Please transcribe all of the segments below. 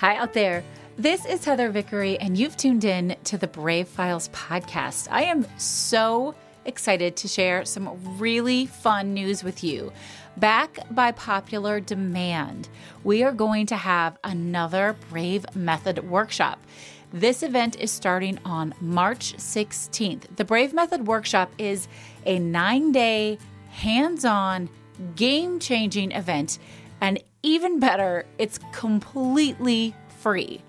Hi out there. This is Heather Vickery, and you've tuned in to the Brave Files podcast. I am so excited to share some really fun news with you. Back by popular demand, we are going to have another Brave Method workshop. This event is starting on March 16th. The Brave Method workshop is a nine day, hands on, game changing event. And even better, it's completely free.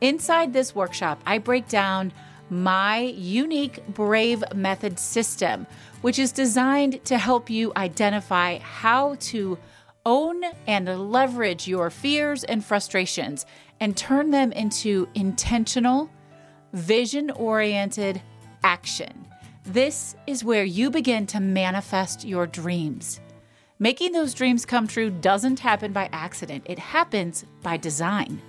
Inside this workshop, I break down my unique Brave Method system, which is designed to help you identify how to own and leverage your fears and frustrations and turn them into intentional, vision oriented action. This is where you begin to manifest your dreams. Making those dreams come true doesn't happen by accident, it happens by design.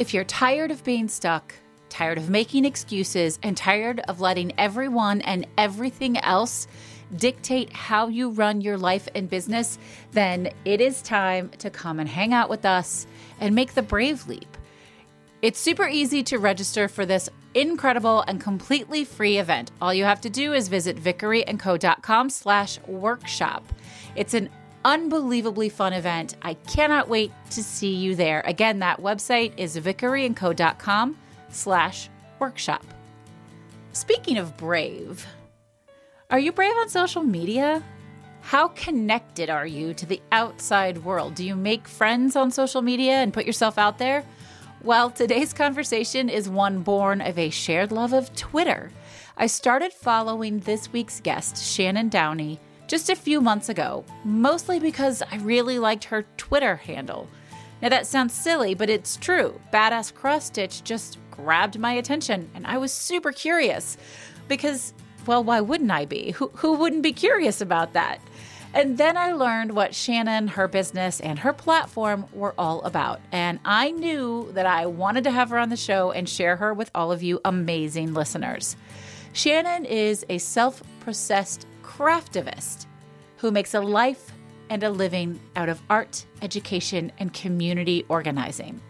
If you're tired of being stuck, tired of making excuses, and tired of letting everyone and everything else dictate how you run your life and business, then it is time to come and hang out with us and make the brave leap. It's super easy to register for this incredible and completely free event. All you have to do is visit vickeryandco.com slash workshop. It's an unbelievably fun event. I cannot wait to see you there. Again, that website is vickeryandco.com slash workshop. Speaking of brave, are you brave on social media? How connected are you to the outside world? Do you make friends on social media and put yourself out there? Well, today's conversation is one born of a shared love of Twitter. I started following this week's guest, Shannon Downey, just a few months ago, mostly because I really liked her Twitter handle. Now, that sounds silly, but it's true. Badass Cross Stitch just grabbed my attention, and I was super curious because, well, why wouldn't I be? Who, who wouldn't be curious about that? And then I learned what Shannon, her business, and her platform were all about. And I knew that I wanted to have her on the show and share her with all of you amazing listeners. Shannon is a self processed craftivist who makes a life and a living out of art, education, and community organizing.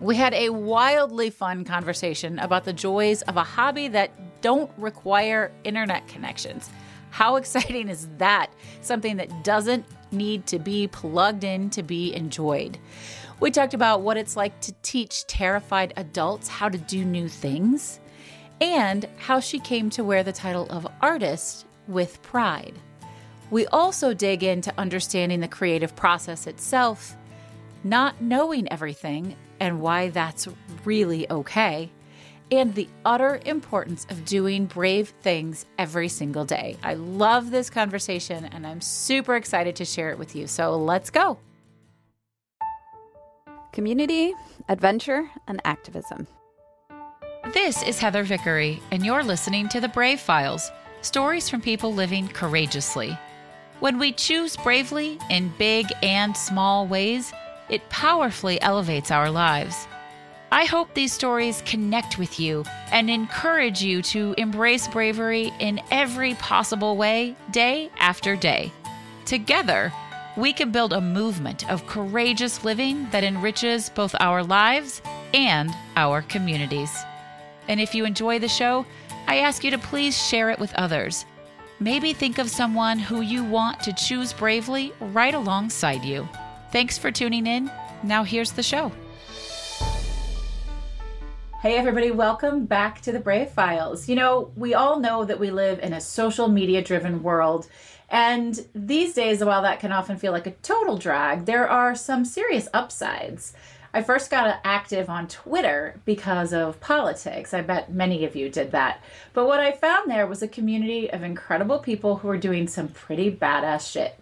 We had a wildly fun conversation about the joys of a hobby that don't require internet connections. How exciting is that? Something that doesn't need to be plugged in to be enjoyed. We talked about what it's like to teach terrified adults how to do new things and how she came to wear the title of artist with pride. We also dig into understanding the creative process itself, not knowing everything, and why that's really okay, and the utter importance of doing brave things every single day. I love this conversation and I'm super excited to share it with you. So let's go. Community, adventure, and activism. This is Heather Vickery, and you're listening to The Brave Files stories from people living courageously. When we choose bravely in big and small ways, it powerfully elevates our lives. I hope these stories connect with you and encourage you to embrace bravery in every possible way, day after day. Together, we can build a movement of courageous living that enriches both our lives and our communities. And if you enjoy the show, I ask you to please share it with others. Maybe think of someone who you want to choose bravely right alongside you. Thanks for tuning in. Now, here's the show. Hey, everybody, welcome back to the Brave Files. You know, we all know that we live in a social media driven world. And these days, while that can often feel like a total drag, there are some serious upsides. I first got active on Twitter because of politics. I bet many of you did that. But what I found there was a community of incredible people who were doing some pretty badass shit.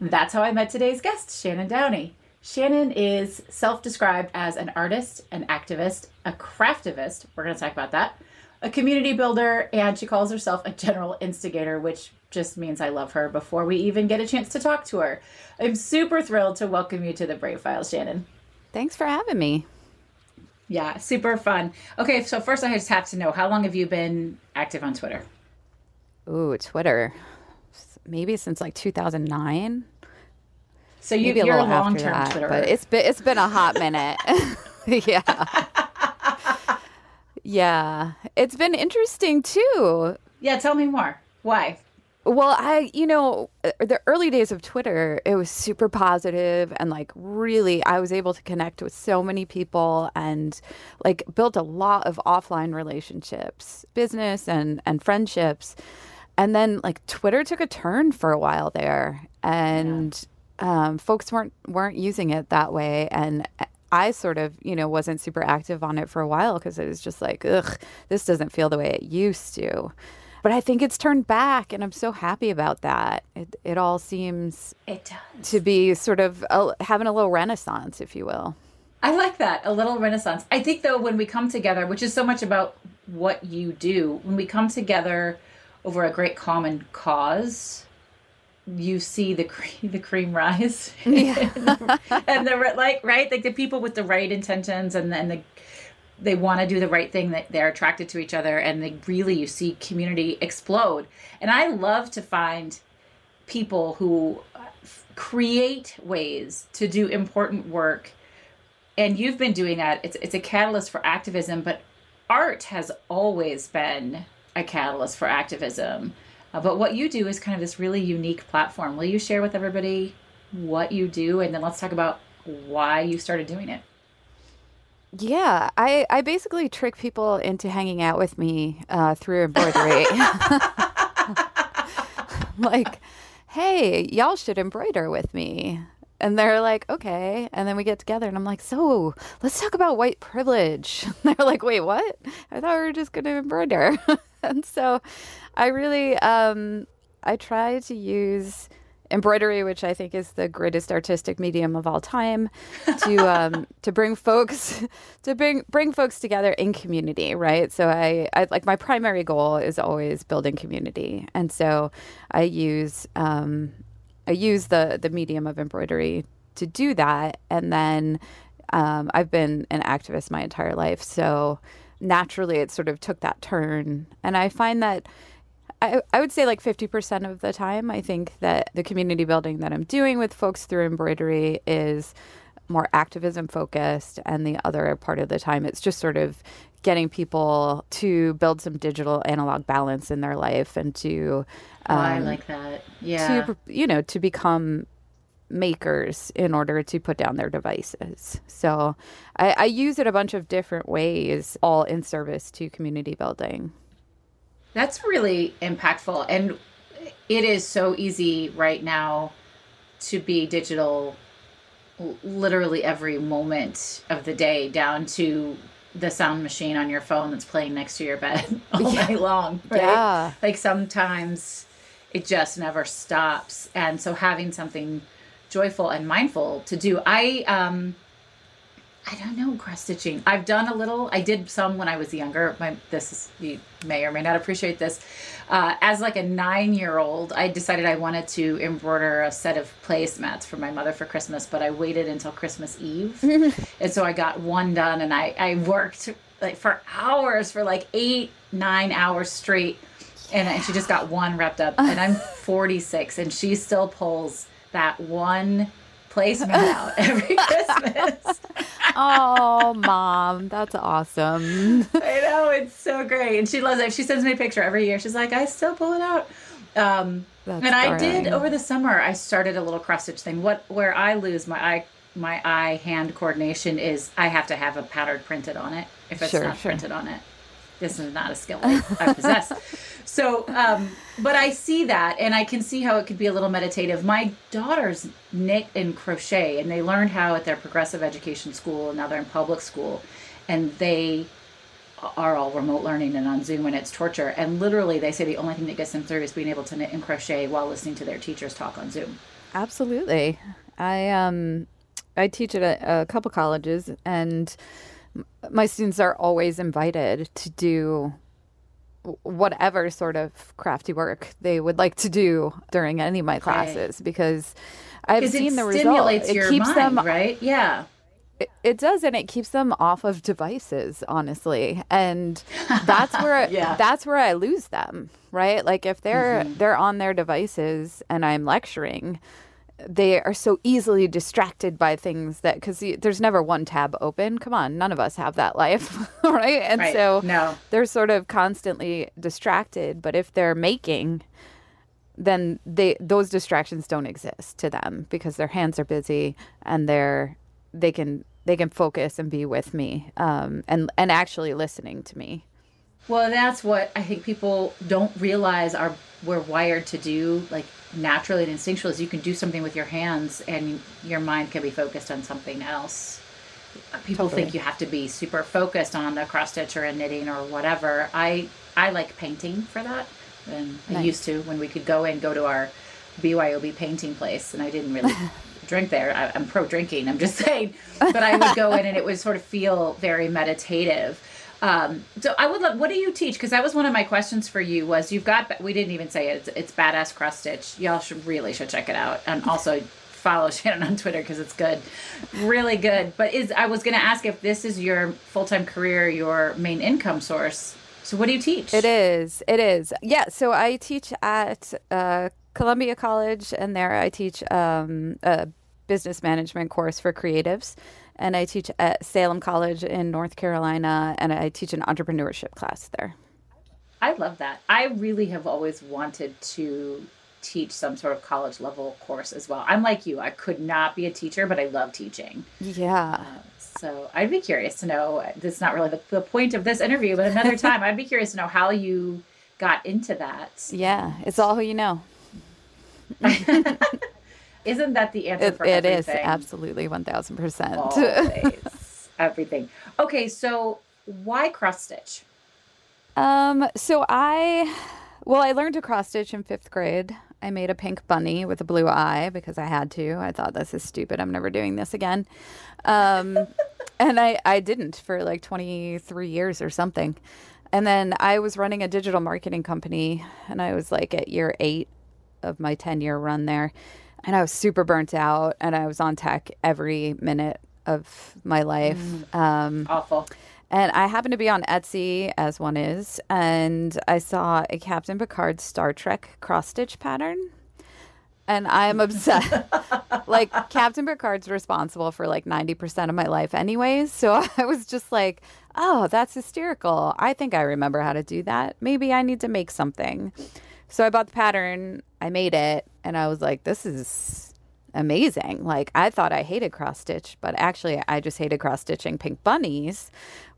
That's how I met today's guest, Shannon Downey. Shannon is self described as an artist, an activist, a craftivist. We're going to talk about that. A community builder, and she calls herself a general instigator, which just means I love her before we even get a chance to talk to her. I'm super thrilled to welcome you to the Brave Files, Shannon. Thanks for having me. Yeah, super fun. Okay, so first I just have to know how long have you been active on Twitter? Ooh, Twitter. Maybe since like 2009. So you, Maybe a you're a long term Twitter. But it's been it's been a hot minute. yeah. yeah. It's been interesting too. Yeah, tell me more. Why? Well, I, you know, uh, the early days of Twitter, it was super positive and like really, I was able to connect with so many people and like built a lot of offline relationships, business and and friendships. And then like Twitter took a turn for a while there, and um, folks weren't weren't using it that way, and I sort of, you know, wasn't super active on it for a while because it was just like, ugh, this doesn't feel the way it used to. But I think it's turned back, and I'm so happy about that. It it all seems It does. to be sort of a, having a little renaissance, if you will. I like that. A little renaissance. I think though when we come together, which is so much about what you do, when we come together over a great common cause, you see the cream, the cream rise. Yeah. and the like right like the people with the right intentions and then the they want to do the right thing that they're attracted to each other and they really you see community explode. And i love to find people who uh, create ways to do important work. And you've been doing that. It's, it's a catalyst for activism but art has always been a catalyst for activism. Uh, but what you do is kind of this really unique platform. Will you share with everybody what you do? And then let's talk about why you started doing it Yeah, I, I basically trick people into hanging out with me uh, through embroidery. like, hey, y'all should embroider with me. And they're like, okay. And then we get together and I'm like, so let's talk about white privilege. they're like, wait, what? I thought we were just going to embroider. and so I really, um, I try to use embroidery, which I think is the greatest artistic medium of all time, to um, to bring folks to bring bring folks together in community, right? So I, I like my primary goal is always building community, and so I use um, I use the the medium of embroidery to do that, and then um, I've been an activist my entire life, so naturally it sort of took that turn, and I find that. I, I would say like 50% of the time, I think that the community building that I'm doing with folks through embroidery is more activism focused. And the other part of the time, it's just sort of getting people to build some digital analog balance in their life and to, oh, i um, like that yeah to, you know, to become makers in order to put down their devices. So I, I use it a bunch of different ways, all in service to community building. That's really impactful. And it is so easy right now to be digital literally every moment of the day, down to the sound machine on your phone that's playing next to your bed all night long. Right? Yeah. Like sometimes it just never stops. And so having something joyful and mindful to do. I um I don't know cross stitching. I've done a little. I did some when I was younger. My this is you may or may not appreciate this. Uh, as like a nine year old, I decided I wanted to embroider a set of placemats for my mother for Christmas, but I waited until Christmas Eve, and so I got one done, and I I worked like for hours for like eight nine hours straight, and, and she just got one wrapped up. And I'm 46, and she still pulls that one placemat out every Christmas. oh, mom, that's awesome. I know it's so great, and she loves it. She sends me a picture every year. She's like, I still pull it out. Um, That's and I did over the summer. I started a little cross stitch thing. What where I lose my eye my eye hand coordination is I have to have a pattern printed on it. If it's Sure, not sure. printed on it, this is not a skill I, possess. So, um, but I see that, and I can see how it could be a little meditative. My daughters knit and crochet, and they learned how at their progressive education school, and now they're in public school, and they are all remote learning and on Zoom, and it's torture. And literally, they say the only thing that gets them through is being able to knit and crochet while listening to their teachers talk on Zoom. Absolutely. I um I teach at a, a couple colleges and my students are always invited to do whatever sort of crafty work they would like to do during any of my classes because I've seen the result. stimulates It your keeps mind, them right? Yeah. it, it does and it keeps them off of devices honestly and that's where Yeah. that's where i lose them right like if they're mm-hmm. they're on their devices and i'm lecturing they are so easily distracted by things that because there's never one tab open. Come on, none of us have that life, right? And Right. so No. they're sort of constantly distracted. But if they're making, then they those distractions don't exist to them because their hands are busy and they're they can they can focus and be with me um, and and actually listening to me. Well, that's what I think people don't realize are we're wired to do like naturally and instinctually is you can do something with your hands and your mind can be focused on something else. People Totally. think you have to be super focused on a cross stitch or a knitting or whatever. I I like painting for that. And I used to when we could go and go to our BYOB painting place and I didn't really drink there. I, I'm pro drinking, I'm just saying. But I would go in and it would sort of feel very meditative. Um, so I would love, what do you teach? Because that was one of my questions for you was you've got, we didn't even say it. It's, it's badass cross stitch. Y'all should really should check it out. And also follow Shannon on Twitter because it's good. Really good. But is, I was going to ask if this is your full-time career, your main income source. So what do you teach? It is. It is. Yeah. So I teach at uh, Columbia College, and there I teach um, a business management course for creatives. And I teach at Salem College in North Carolina, and I teach an entrepreneurship class there. I love that. I really have always wanted to teach some sort of college level course as well. I'm like you. I could not be a teacher, but I love teaching. Yeah. Uh, so I'd be curious to know. This is not really the, the point of this interview, but another time, I'd be curious to know how you got into that. Yeah. It's all who you know. Isn't that the answer It, it is absolutely 1000%. Always. everything. Okay, so why cross stitch? Um, so I, well, I learned to cross stitch in fifth grade. I made a pink bunny with a blue eye because I had to. I thought this is stupid. I'm never doing this again. Um, and I, I didn't for like 23 years or something. And then I was running a digital marketing company and I was like at year eight of my 10 year run there. And I was super burnt out and I was on tech every minute of my life. Um, Awful. and I happened to be on Etsy, as one is, and I saw a Captain Picard Star Trek cross stitch pattern. And I'm obsessed. like, Captain Picard's responsible for like 90% of my life, anyways. So I was just like, oh, that's hysterical. I think I remember how to do that. Maybe I need to make something. So I bought the pattern, I made it, and I was like, this is amazing. Like I thought I hated cross stitch, but actually I just hated cross stitching pink bunnies.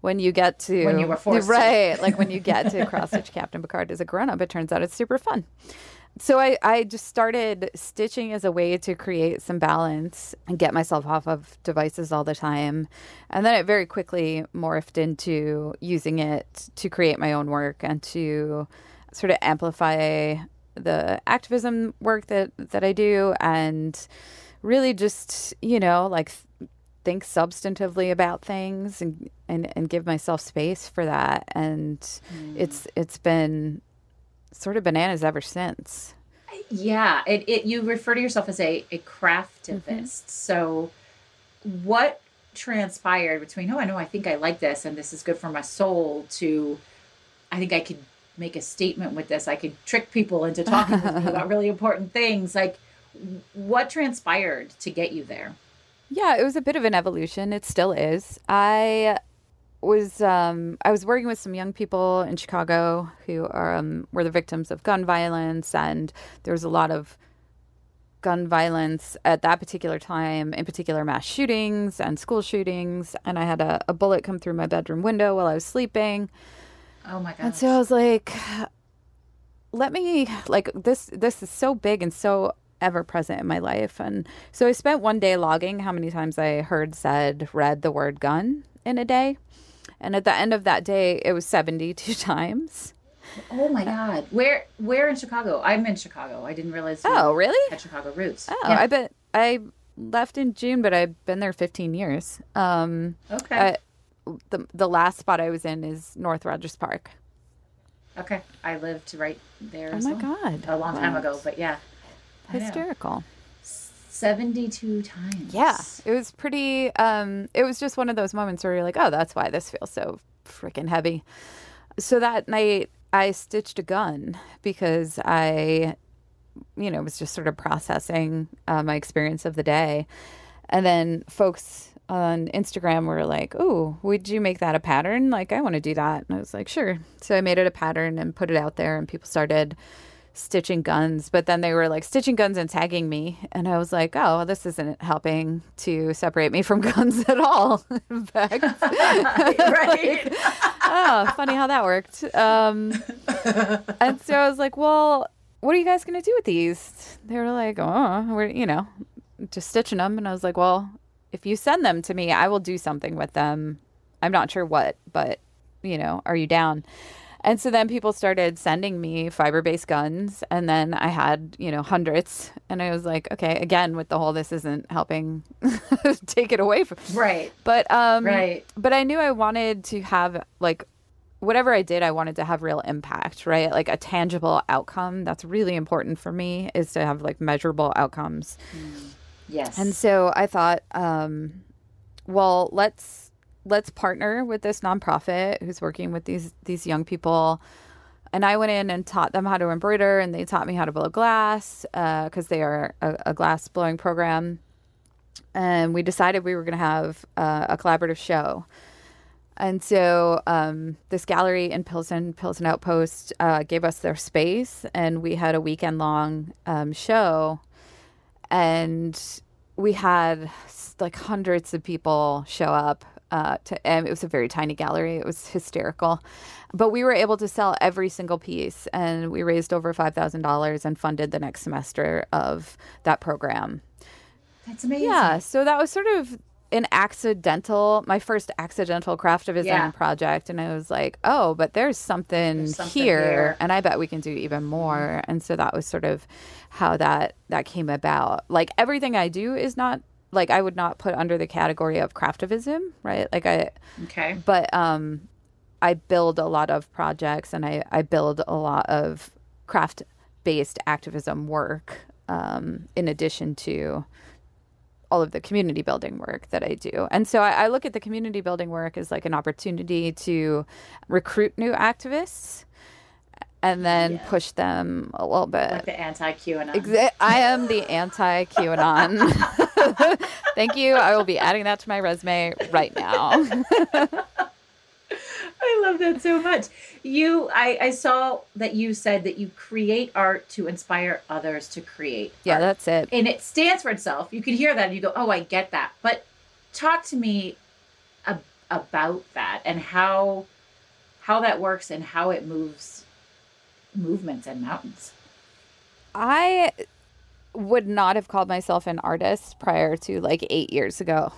When you get to When you were forced to. right, like when you get to cross stitch Captain Picard as a grown up, it turns out it's super fun. So I, I just started stitching as a way to create some balance and get myself off of devices all the time. And then it very quickly morphed into using it to create my own work and to sort of amplify the activism work that, that I do and really just, you know, like think substantively about things and, and, and give myself space for that. And it's it's been sort of bananas ever since. Yeah, it, it you refer to yourself as a, a craftivist. Mm-hmm. So what transpired between, oh, I know I think I like this and this is good for my soul to I think I could make a statement with this. I could trick people into talking with me about really important things. Like what transpired to get you there? Yeah, it was a bit of an evolution. It still is. I was um, I was working with some young people in Chicago who are um, were the victims of gun violence, and there was a lot of gun violence at that particular time, in particular mass shootings and school shootings. And I had a, a bullet come through my bedroom window while I was sleeping. Oh my god. And so I was like, let me like this this is so big and so ever present in my life. And so I spent one day logging how many times I heard, said, read the word gun in a day. And at the end of that day, it was 72 times. Oh my god. Where where in Chicago? I'm in Chicago. I didn't realize Oh, really? had Chicago roots. Oh, Yeah. I bet I left in June, but I've been there 15 years. Um, Okay. I, the, the last spot I was in is North Rogers Park. okay. I lived right there Oh my well. God. A long time Wow. ago, but yeah. Hysterical. 72 times. Yeah, it was pretty. Um, it was just one of those moments where you're like, oh, that's why this feels so freaking heavy. So that night, I stitched a gun because I you know, was just sort of processing uh, my experience of the day. And then folks on Instagram were like, "Oh, would you make that a pattern? Like, I want to do that." And I was like, "Sure." So I made it a pattern and put it out there, and people started stitching guns. But then they were like stitching guns and tagging me, and I was like, "Oh, this isn't helping to separate me from guns at all." In fact, right? like, oh, funny how that worked. Um, and so I was like, "Well." What are you guys gonna do with these? They were like, "Oh, we're you know, just stitching them," and I was like, "Well, if you send them to me, I will do something with them. I'm not sure what, but you know, are you down? And so then people started sending me fiber based guns. And then I had, you know, hundreds. And I was like, okay, again, with the whole this isn't helping take it away from. Right. But, um, right. But I knew I wanted to have, like, whatever I did, I wanted to have real impact, right? Like a tangible outcome. That's really important for me is to have like measurable outcomes. Mm. Yes. And so I thought, um, well, let's let's partner with this nonprofit who's working with these these young people. And I went in and taught them how to embroider, and they taught me how to blow glass because uh, they are a, a, glass blowing program. And we decided we were going to have uh, a collaborative show. And so um, this gallery in Pilsen, Pilsen Outpost, uh, gave us their space, and we had a weekend long um, show and we had like hundreds of people show up uh, to, and it was a very tiny gallery. It was hysterical, but we were able to sell every single piece, and we raised over five thousand dollars and funded the next semester of that program. That's amazing. Yeah, so that was sort of an accidental, my first accidental craftivism yeah. project, and I was like, oh, but there's something, there's something here, here, and I bet we can do even more. And so that was sort of how that that came about. Like everything I do is not like I would not put under the category of craftivism, right? Like I okay, but um, I build a lot of projects, and I I build a lot of craft based activism work um, in addition to all of the community building work that I do. And so I, I, look at the community building work as like an opportunity to recruit new activists and then yeah. push them a little bit. Like the anti QAnon. Exa- I am the anti QAnon. Thank you. I will be adding that to my resume right now. I love that so much. You, I, I saw that you said that you create art to inspire others to create. Yeah, art. that's it. And it stands for itself. You could hear that and you go, oh, I get that. But talk to me ab- about that and how how that works and how it moves movements and mountains. I would not have called myself an artist prior to like eight years ago.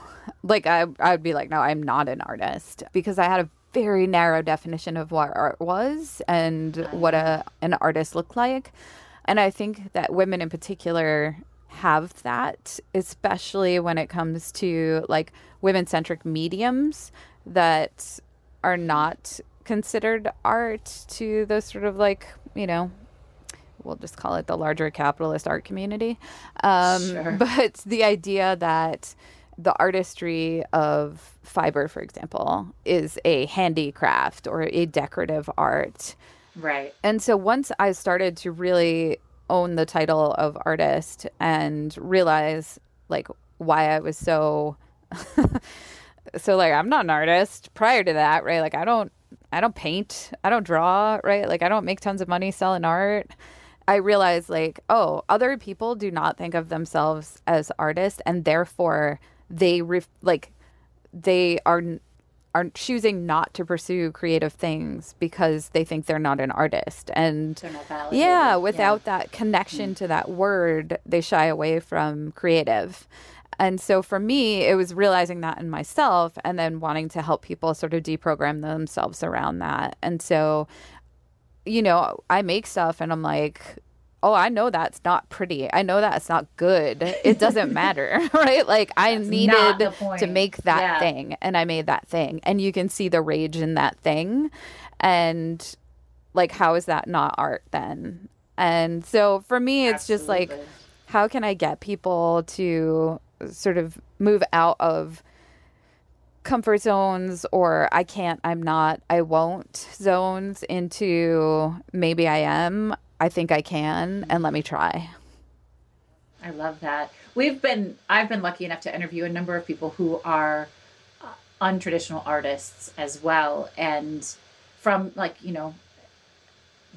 Like I, I would be like, no, I'm not an artist because I had a very narrow definition of what art was and what a an artist looked like. And I think that women in particular have that, especially when it comes to like women centric mediums that are not considered art to those sort of like, you know, we'll just call it the larger capitalist art community. Um, sure. But the idea that the artistry of fiber, for example, is a handicraft or a decorative art. Right. And so once I started to really own the title of artist and realize like why I was so so like I'm not an artist prior to that, right? Like I don't I don't paint, I don't draw, right? Like I don't make tons of money selling art. I realized like, oh, other people do not think of themselves as artists and therefore they ref- like they are are choosing not to pursue creative things because they think they're not an artist. And yeah without yeah. that connection mm to that word they shy away from creative. And so for me it was realizing that in myself and then wanting to help people sort of deprogram themselves around that. And so you know i make stuff and i'm like oh, I know that's not pretty. I know that's not good. It doesn't matter, right? Like I that's needed to make that yeah. thing and I made that thing. And you can see the rage in that thing. And like how is that not art then? And so for me it's Absolutely. just like how can I get people to sort of move out of comfort zones or I can't, I'm not, I won't zones into maybe I am I think I can and let me try. I love that. We've been I've been lucky enough to interview a number of people who are uh, untraditional artists as well and from like, you know,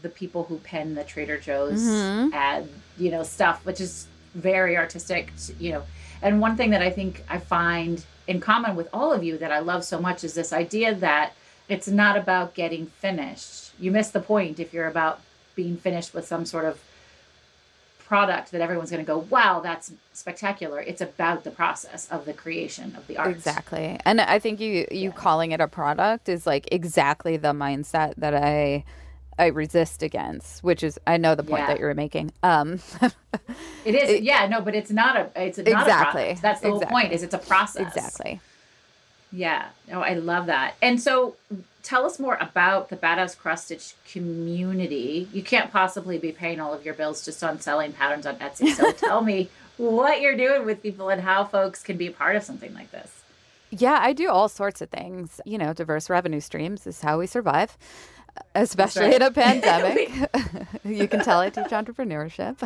the people who pen the Trader Joe's mm-hmm. ad, you know, stuff which is very artistic, you know. And one thing that I think I find in common with all of you that I love so much is this idea that it's not about getting finished. You miss the point if you're about being finished with some sort of product that everyone's going to go, wow, that's spectacular. It's about the process of the creation of the art. Exactly. And I think you you yeah. calling it a product is like exactly the mindset that I I resist against, which is I know the point yeah. that you're making. Um It is. It, yeah, no, but it's not a it's not exactly. a That's the exactly. whole point is it's a process. Exactly. Yeah. No, I love that. And so tell us more about the Badass Cross Stitch community. You can't possibly be paying all of your bills just on selling patterns on Etsy. So tell me what you're doing with people and how folks can be a part of something like this. Yeah, I do all sorts of things. You know, diverse revenue streams is how we survive, especially right. in a pandemic. you can tell I teach entrepreneurship.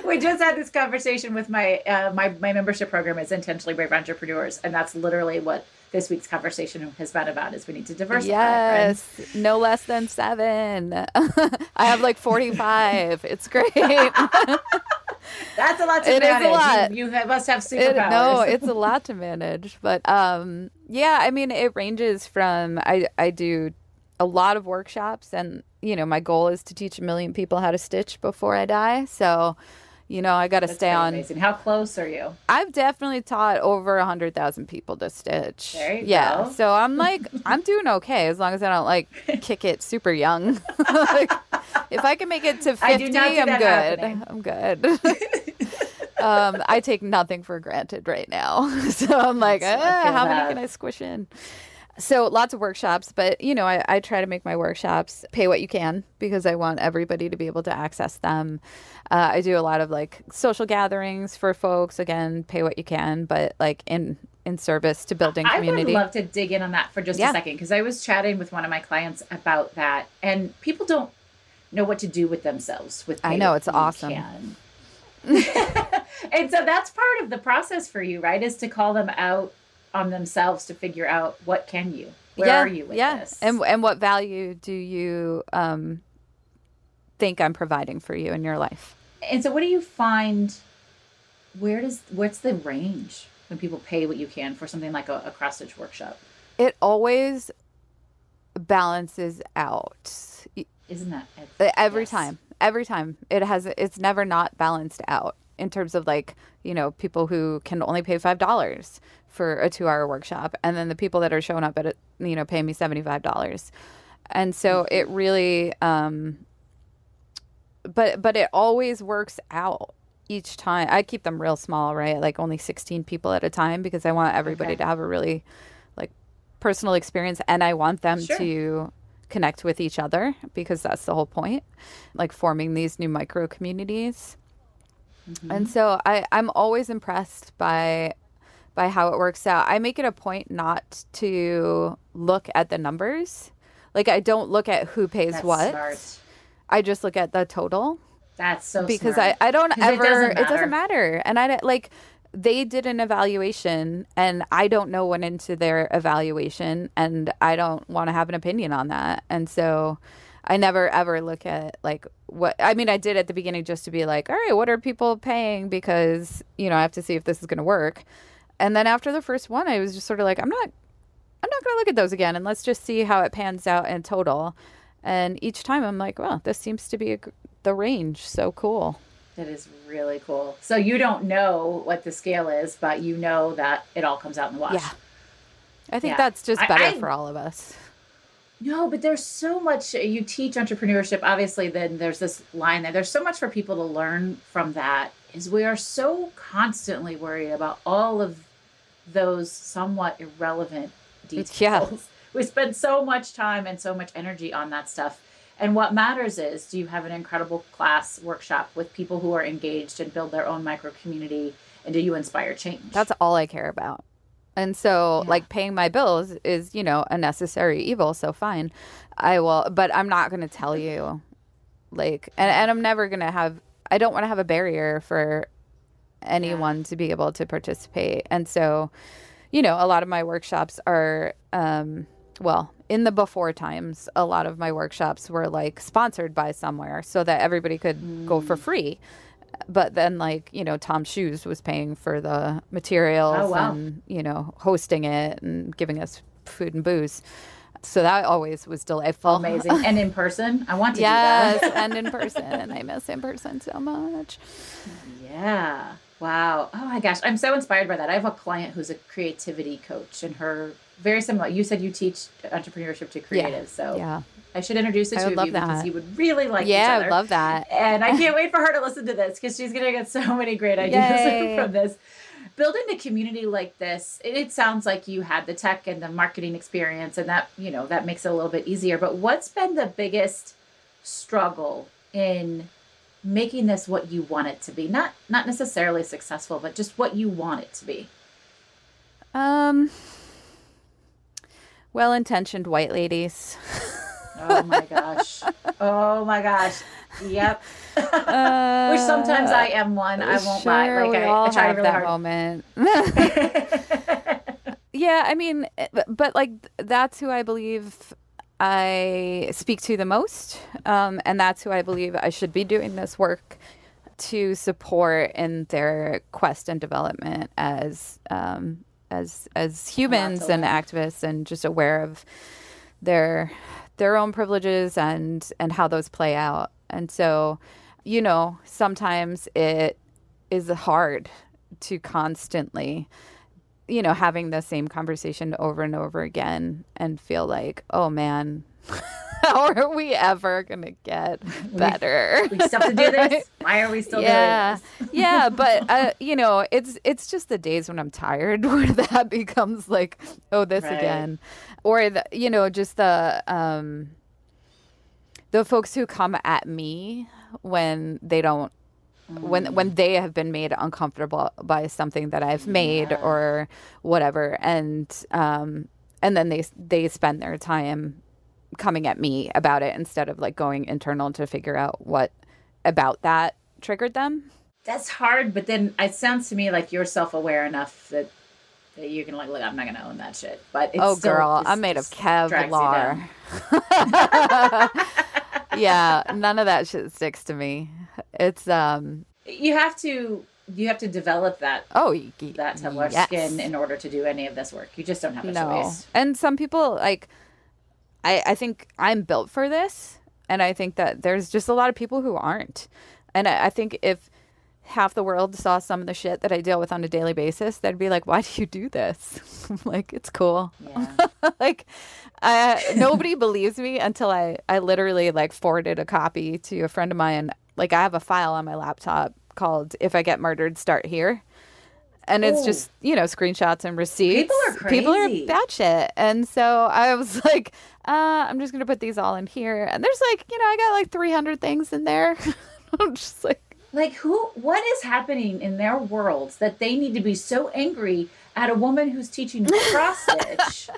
we just had this conversation with my uh, my my membership program is intentionally brave entrepreneurs, and that's literally what this week's conversation has been about is we need to diversify. Yes, no less than seven. I have like 45. it's great. That's a lot to it manage. Is a lot. You, you must have superpowers. It, no, it's a lot to manage. But um, yeah, I mean, it ranges from I I do a lot of workshops, and you know, my goal is to teach a million people how to stitch before I die. So you know, I got to stay on. Amazing. How close are you? I've definitely taught over a hundred thousand people to stitch. There you yeah, go. so I'm like, I'm doing okay as long as I don't like kick it super young. like, if I can make it to fifty, I'm good. Happening. I'm good. um, I take nothing for granted right now, so I'm like, ah, how that. many can I squish in? So lots of workshops but you know I, I, try to make my workshops pay what you can because i want everybody to be able to access them. Uh, i do a lot of like social gatherings for folks. Again pay what you can but like in in service to building community i would love to dig in on that for just yeah. a second because i was chatting with one of my clients about that and people don't know what to do with themselves with i know it's awesome. and so that's part of the process for you right is to call them out on themselves to figure out what can you? Where yeah, are you with yeah. this? And and what value do you um, think I'm providing for you in your life? And so what do you find where does what's the range when people pay what you can for something like a, a cross stitch workshop? It always balances out. Isn't that every yes. time every time. It has it's never not balanced out in terms of like you know people who can only pay five dollars for a two hour workshop and then the people that are showing up at it you know paying me seventy five dollars and so it really um but but it always works out each time i keep them real small right like only 16 people at a time because i want everybody okay. to have a really like personal experience and i want them sure. to connect with each other because that's the whole point like forming these new micro communities Mm-hmm. And so I, I'm always impressed by by how it works out. I make it a point not to look at the numbers. Like I don't look at who pays That's what. Smart. I just look at the total. That's so because smart. I, I don't ever it doesn't, it doesn't matter. And I like they did an evaluation and I don't know what into their evaluation and I don't want to have an opinion on that. And so I never ever look at like what I mean I did at the beginning just to be like, all right, what are people paying because, you know, I have to see if this is going to work. And then after the first one, I was just sort of like, I'm not I'm not going to look at those again and let's just see how it pans out in total. And each time I'm like, well, this seems to be a, the range. So cool. That is really cool. So you don't know what the scale is, but you know that it all comes out in the wash. Yeah. I think yeah. that's just better I, I, for all of us. No, but there's so much uh, you teach entrepreneurship. Obviously, then there's this line there. There's so much for people to learn from that. Is we are so constantly worried about all of those somewhat irrelevant details. Yeah. We spend so much time and so much energy on that stuff. And what matters is do you have an incredible class workshop with people who are engaged and build their own micro community? And do you inspire change? That's all I care about. And so, yeah. like, paying my bills is, you know, a necessary evil. So, fine. I will, but I'm not going to tell you like and, and i'm never gonna have i don't want to have a barrier for anyone to be able to participate. And so you know a lot of my workshops are um well in the before times a lot of my workshops were like sponsored by somewhere so that everybody could go for free. But then like you know TOMS shoes was paying for the materials Oh, wow. and you know hosting it and giving us food and booze so that always was delightful Amazing. and in person, I want to yes do that. and in person And i miss in person so much Yeah. Wow. Oh my gosh. I'm so inspired by that. I have a client who's a creativity coach and her very similar. You said you teach entrepreneurship to creatives. So yeah I should introduce the I two would of you because that. you would really like each yeah i other. would love that And I can't wait for her to listen to this because she's going to get so many great ideas Yay. from this. Building a community like this, it, it sounds like you had the tech and the marketing experience, and that you know that makes it a little bit easier. But what's been the biggest struggle in making this what you want it to be? Not not necessarily successful, but just what you want it to be. um well-intentioned white ladies Oh my gosh! oh my gosh! Yep. uh, Which sometimes I am one. I won't lie. sure, Like we I, all I try have really that hard. moment Yeah, I mean, but- but like that's who I believe I speak to the most, um, and that's who I believe I should be doing this work to support in their quest and development as um, as as humans and activists, and just aware of their their own privileges and and how those play out. And so, you know, sometimes it is hard to constantly you know, having the same conversation over and over again and feel like, oh man, how are we ever going to get better? we still have to do this. Why are we still yeah. doing this? yeah. But, uh, you know, it's, it's just the days when I'm tired where that becomes like, oh, this Right. again. Or, the, you know, just the, um, the folks who come at me when they don't when when they have been made uncomfortable by something that I've made Yeah. or whatever and um and then they they spend their time coming at me about it instead of like going internal to figure out what about that triggered them That's hard, but then it sounds to me like you're self-aware enough that, that you can like, look, I'm not gonna own that shit. But it's oh still, girl i'm made of kevlar yeah none of that shit sticks to me it's um You have to you have to develop that oh that Teflon yes. skin in order to do any of this work. You just don't have a no choice. and some people like i i think i'm built for this and i think that there's just a lot of people who aren't. And i, I think if half the world saw some of the shit that i deal with on a daily basis they'd be like why do you do this? I'm like it's cool. Yeah. like uh, nobody believes me until I, I literally like forwarded a copy to a friend of mine. Like i have a file on my laptop called if i get murdered start here and it's Oh. just you know screenshots and receipts People are crazy. people are batshit and so i was like uh, i'm just gonna put these all in here and there's like you know i got like 300 things in there i'm just like Like who what is happening in their worlds that they need to be so angry at a woman who's teaching cross stitch?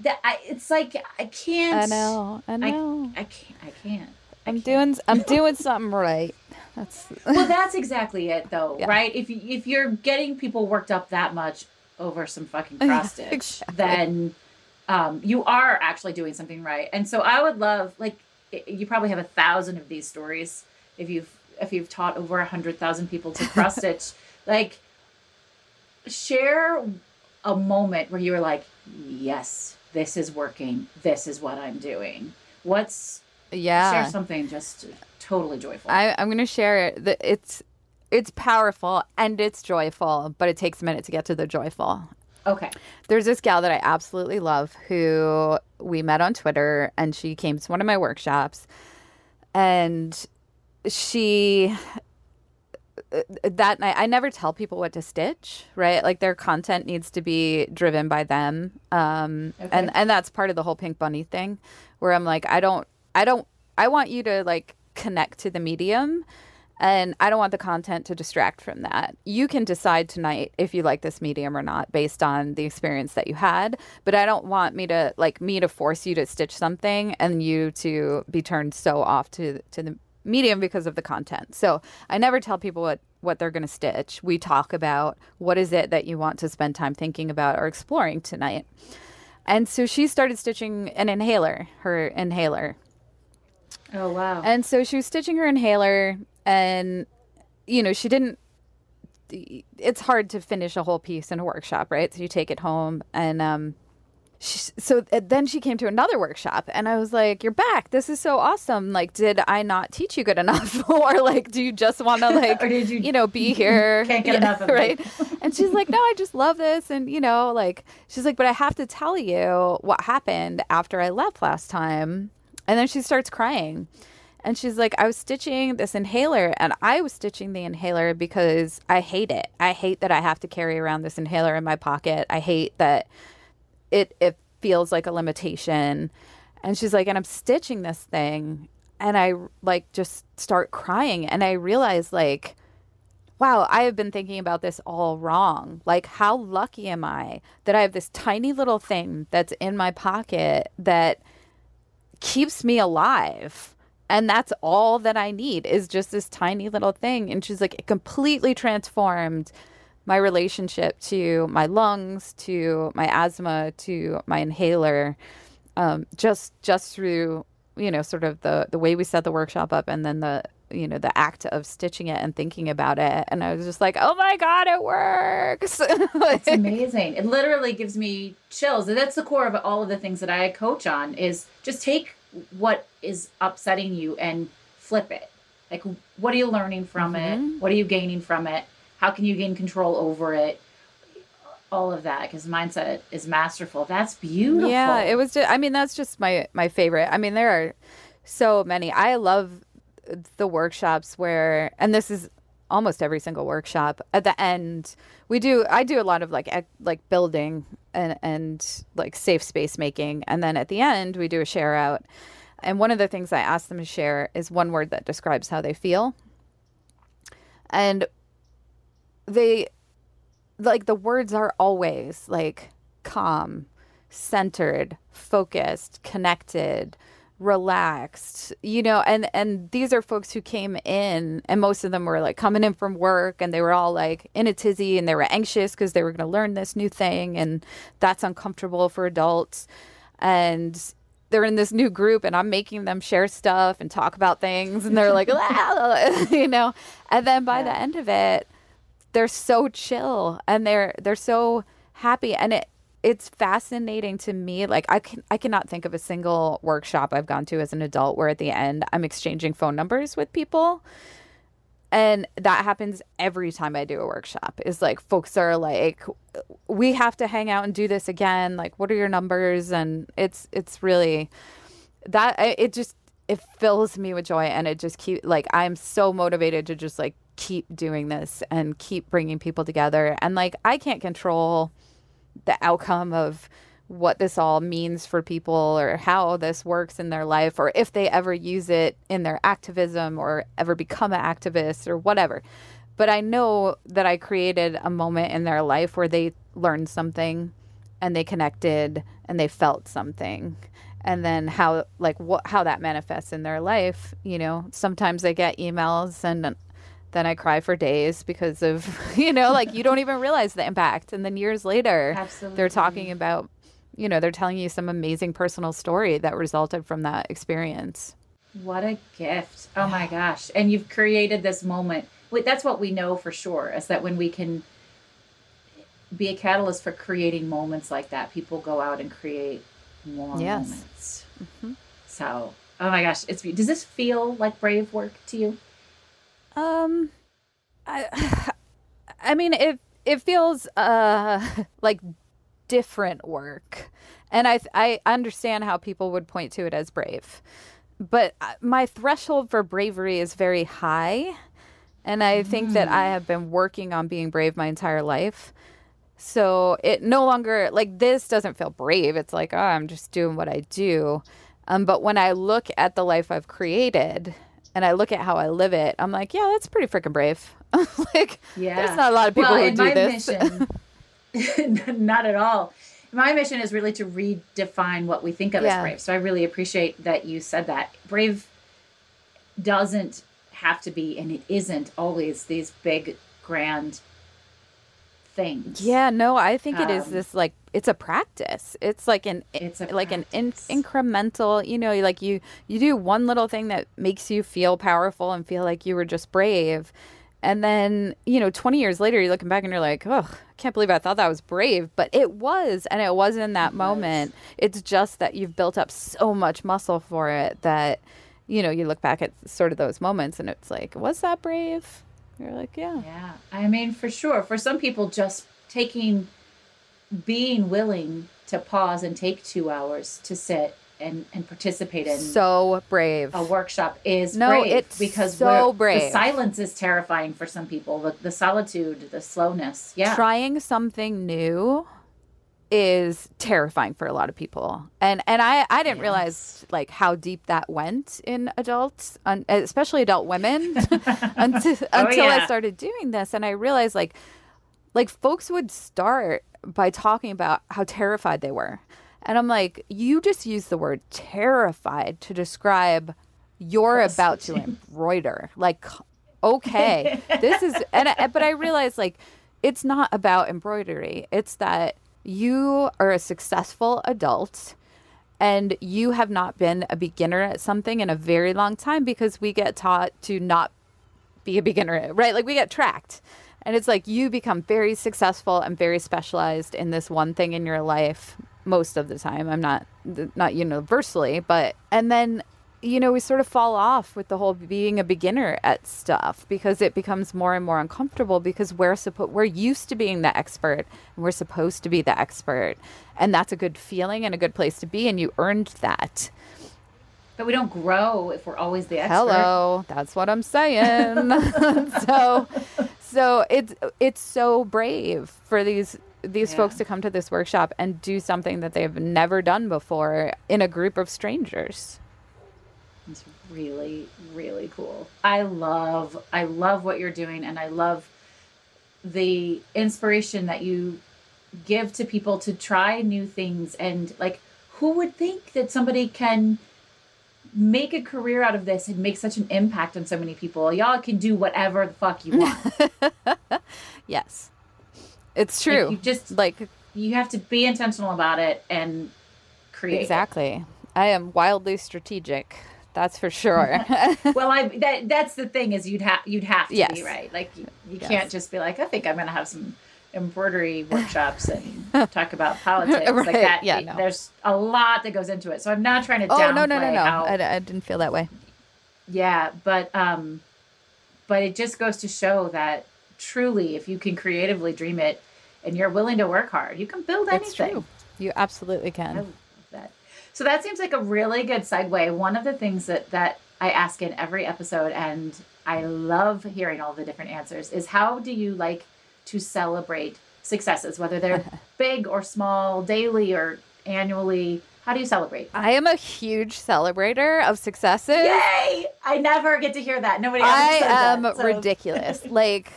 that I it's like I can't i know i know I can't I can't. I i'm can't. doing i'm doing something right that's Well, that's exactly it, though, Yeah. right? If if you're getting people worked up that much over some fucking cross stitch, exactly. then um, you are actually doing something right. And so I would love, like, you probably have a thousand of these stories if you've if you've taught over a hundred thousand people to cross stitch. like, share a moment where you were like, "Yes, this is working. This is what I'm doing." What's yeah share something just totally joyful. I, I'm going to share it. The- It's it's powerful and it's joyful, but it takes a minute to get to the joyful. okay. There's this gal that I absolutely love who we met on Twitter and she came to one of my workshops and she uh, that night I never tell people what to stitch, right? Like their content needs to be driven by them. Um Okay. and and that's part of the whole pink bunny thing where I'm like I don't I don't I want you to like connect to the medium And I don't want the content to distract from that. You can decide tonight if you like this medium or not based on the experience that you had, but I don't want me to like me to force you to stitch something and you to be turned so off to to the medium because of the content. So, I never tell people what what they're going to stitch. We talk about what is it that you want to spend time thinking about or exploring tonight. And so she started stitching an inhaler, her inhaler. Oh, wow. And so she was stitching her inhaler, and, you know, she didn't. It's hard to finish a whole piece in a workshop, right? So you take it home, and um, she, so then she came to another workshop and i was like you're back. This is so awesome. Like did i not teach you good enough? Or like do you just want to like or did you, you know be here? Can't get yeah, enough of right? And she's like no i just love this. And you know like she's like but i have to tell you what happened after i left last time and then she starts crying and she's like, I was stitching this inhaler and I was stitching the inhaler because I hate it. I hate that I have to carry around this inhaler in my pocket. I hate that it it feels like a limitation. And she's like, and I'm stitching this thing and I like just start crying and I realize like wow, I have been thinking about this all wrong. Like how lucky am I that I have this tiny little thing that's in my pocket that keeps me alive. And that's all that I need is just this tiny little thing. And she's like, it completely transformed my relationship to my lungs, to my asthma, to my inhaler, um, just just through you know sort of the the way we set the workshop up, and then the you know the act of stitching it and thinking about it, and I was just like, oh my god, it works! it's amazing. It literally gives me chills. And that's the core of all of the things that I coach on is just take what is upsetting you and flip it. Like, what are you learning from mm-hmm. it? What are you gaining from it? How can you gain control over it? all of that because mindset is masterful. That's beautiful. Yeah, it was. Just, I mean, that's just my my favorite. I mean, there are so many. I love the workshops where, and this is almost every single workshop. At the end, we do. I do a lot of like like building and and like safe space making, and then at the end, we do a share out. And one of the things I ask them to share is one word that describes how they feel. And they like the words are always like calm, centered, focused, connected, relaxed you know and and these are folks who came in and most of them were like coming in from work and they were all like in a tizzy and they were anxious because they were going to learn this new thing and that's uncomfortable for adults and they're in this new group and I'm making them share stuff and talk about things and they're like you know and then by yeah. the end of it they're so chill and they're they're so happy and it it's fascinating to me like i can i cannot think of a single workshop i've gone to as an adult where at the end i'm exchanging phone numbers with people. And that happens every time i do a workshop is like folks are like we have to hang out and do this again. Like what are your numbers? And it's it's really that it just it fills me with joy and it just keep like i'm so motivated to just like keep doing this and keep bringing people together. And like, I can't control the outcome of what this all means for people or how this works in their life or if they ever use it in their activism or ever become an activist or whatever. But I know that I created a moment in their life where they learned something and they connected and they felt something and then how like what how that manifests in their life you know sometimes i get emails and then I cry for days because of, you know, like you don't even realize the impact. And then years later, Absolutely. they're talking about, you know, they're telling you some amazing personal story that resulted from that experience. What a gift. Oh my gosh. And you've created this moment. That's what we know for sure is that when we can be a catalyst for creating moments like that, people go out and create more yes. moments. Mm-hmm. So, oh my gosh, it's does this feel like brave work to you? Um, I, mean, it it feels uh like different work, and I I understand how people would point to it as brave, but uh, my threshold for bravery is very high, and I think mm. that I have been working on being brave my entire life. So it no longer like this doesn't feel brave. It's like, oh, I'm just doing what I do. Um, but when I look at the life I've created and I look at how I live it, I'm like, yeah, that's pretty freaking brave. like, Yeah. there's not a lot of people well, who do my this. mission, not at all. My mission is really to redefine what we think of Yeah. as brave. So I really appreciate that you said that. Brave doesn't have to be, and it isn't always these big, grand things. Yeah, no, I think it is Um, this like it's a practice. It's like an It's like an in, incremental, you know, like you you do one little thing that makes you feel powerful and feel like you were just brave. And then, you know, 20 years later you're looking back and you're like, "Oh, I can't believe I thought that was brave." But it was, and it was in that moment. It's just that you've built up so much muscle for it that you know, you look back at sort of those moments and it's like, "Was that brave?" You're like, "Yeah." Yeah. I mean, for sure. For some people, just taking, being willing to pause and take two hours to sit and, and participate in So brave. a workshop is No, brave it's because so brave. the silence is terrifying for some people. The, the solitude, the slowness. Yeah. trying something new is terrifying for a lot of people. And and i i didn't realize like how deep that went in adults un, especially adult women until, oh, until i Oh, started doing this. And i realized like like folks would start by talking about how terrified they were. And i'm like you just use the word terrified to describe you're about to embroider. Like okay this is and I, but i realized like it's not about embroidery. It's that you are a successful adult and you have not been a beginner at something in a very long time because we get taught to not be a beginner right? Like we get tracked. And it's like you become very successful and very specialized in this one thing in your life most of the time. I'm not not universally but and then you know we sort of fall off with the whole being a beginner at stuff because it becomes more and more uncomfortable because we're supposed we're used to being the expert and we're supposed to be the expert and that's a good feeling and a good place to be and you earned that But we don't grow if we're always the expert. Hello, that's what I'm saying. so, so it's it's so brave for these these Yeah. folks to come to this workshop and do something that they've never done before in a group of strangers. It's really, really cool. I love, I love what you're doing, and I love the inspiration that you give to people to try new things. And like, who would think that somebody can make a career out of this and make such an impact on so many people? Y'all can do whatever the fuck you want. Yes, it's Like, true. you just like you have to be intentional about it and create. it. exactly. I am wildly strategic. That's for sure. well i that that's the thing is you'd have you'd have to Yes. be right like you, you Yes. can't just be like i think i'm gonna have some embroidery workshops and talk about politics Right, like that yeah, no. there's a lot that goes into it so i'm not trying to oh downplay no no no no! how, I, I didn't feel that way. yeah but um but it just goes to show that truly if you can creatively dream it and you're willing to work hard you can build anything. You absolutely can. So that seems like a really good segue. One of the things that that I ask in every episode, and I love hearing all the different answers, is how do you like to celebrate successes, whether they're big or small, daily or annually? How do you celebrate? I am a huge celebrator of successes. Yay! I never get to hear that. Nobody I am that, so- ridiculous. like,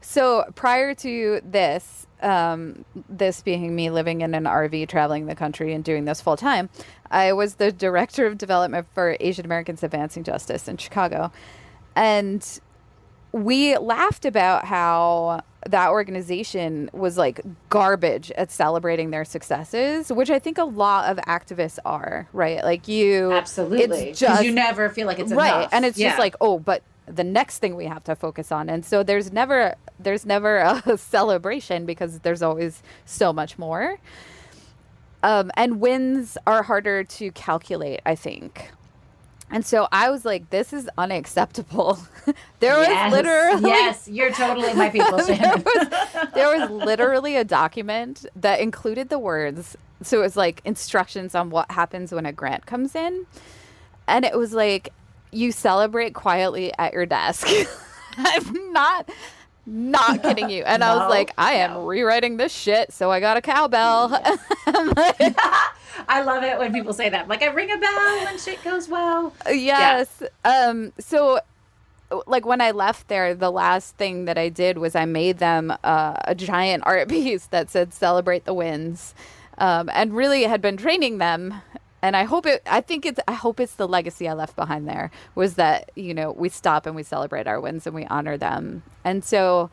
so prior to this, um, this being me living in an RV, traveling the country, and doing this full time, I was the director of development for Asian Americans Advancing Justice in Chicago, and we laughed about how that organization was like garbage at celebrating their successes, which I think a lot of activists are, right? Like you Absolutely. it's just you never feel like it's right enough. and it's Yeah. just like oh but the next thing we have to focus on. And so there's never there's never a celebration because there's always so much more. Um, and wins are harder to calculate i think. And so i was like this is unacceptable. There yes, was literally yes, you're totally my people, there was, there was literally a document that included the words. So it was like instructions on what happens when a grant comes in. And it was like, you celebrate quietly at your desk. I'm not. Not kidding you. And I was like, I am no. rewriting this shit, so I got a cowbell. I I love it when people say that. Like I ring a bell when shit goes well. Yes. Yeah. Um. So like when I left there, the last thing that I did was I made them uh, a giant art piece that said "Celebrate the Wins," um, and really had been training them. And I hope it. I think it's. I hope it's the legacy I left behind there was that you know we stop and we celebrate our wins and we honor them. And so,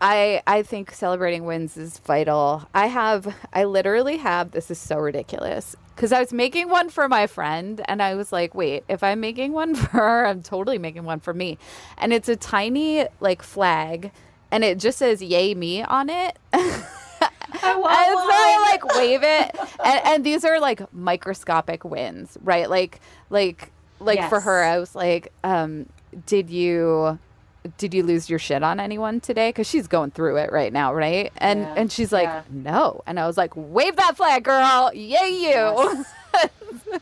I I think celebrating wins is vital. I have. I literally have. This is so ridiculous because I was making one for my friend, and I was like, wait, if I'm making one for her, I'm totally making one for me. And it's a tiny like flag, and it just says "Yay me" on it. I and so I like wave it, and, and, these are like microscopic wins, right? Like, like, like yes. for her, I was like, um, "Did you did you lose your shit on anyone today because she's going through it right now right and yeah. and she's like yeah. no and i was like wave that flag girl yay you yes.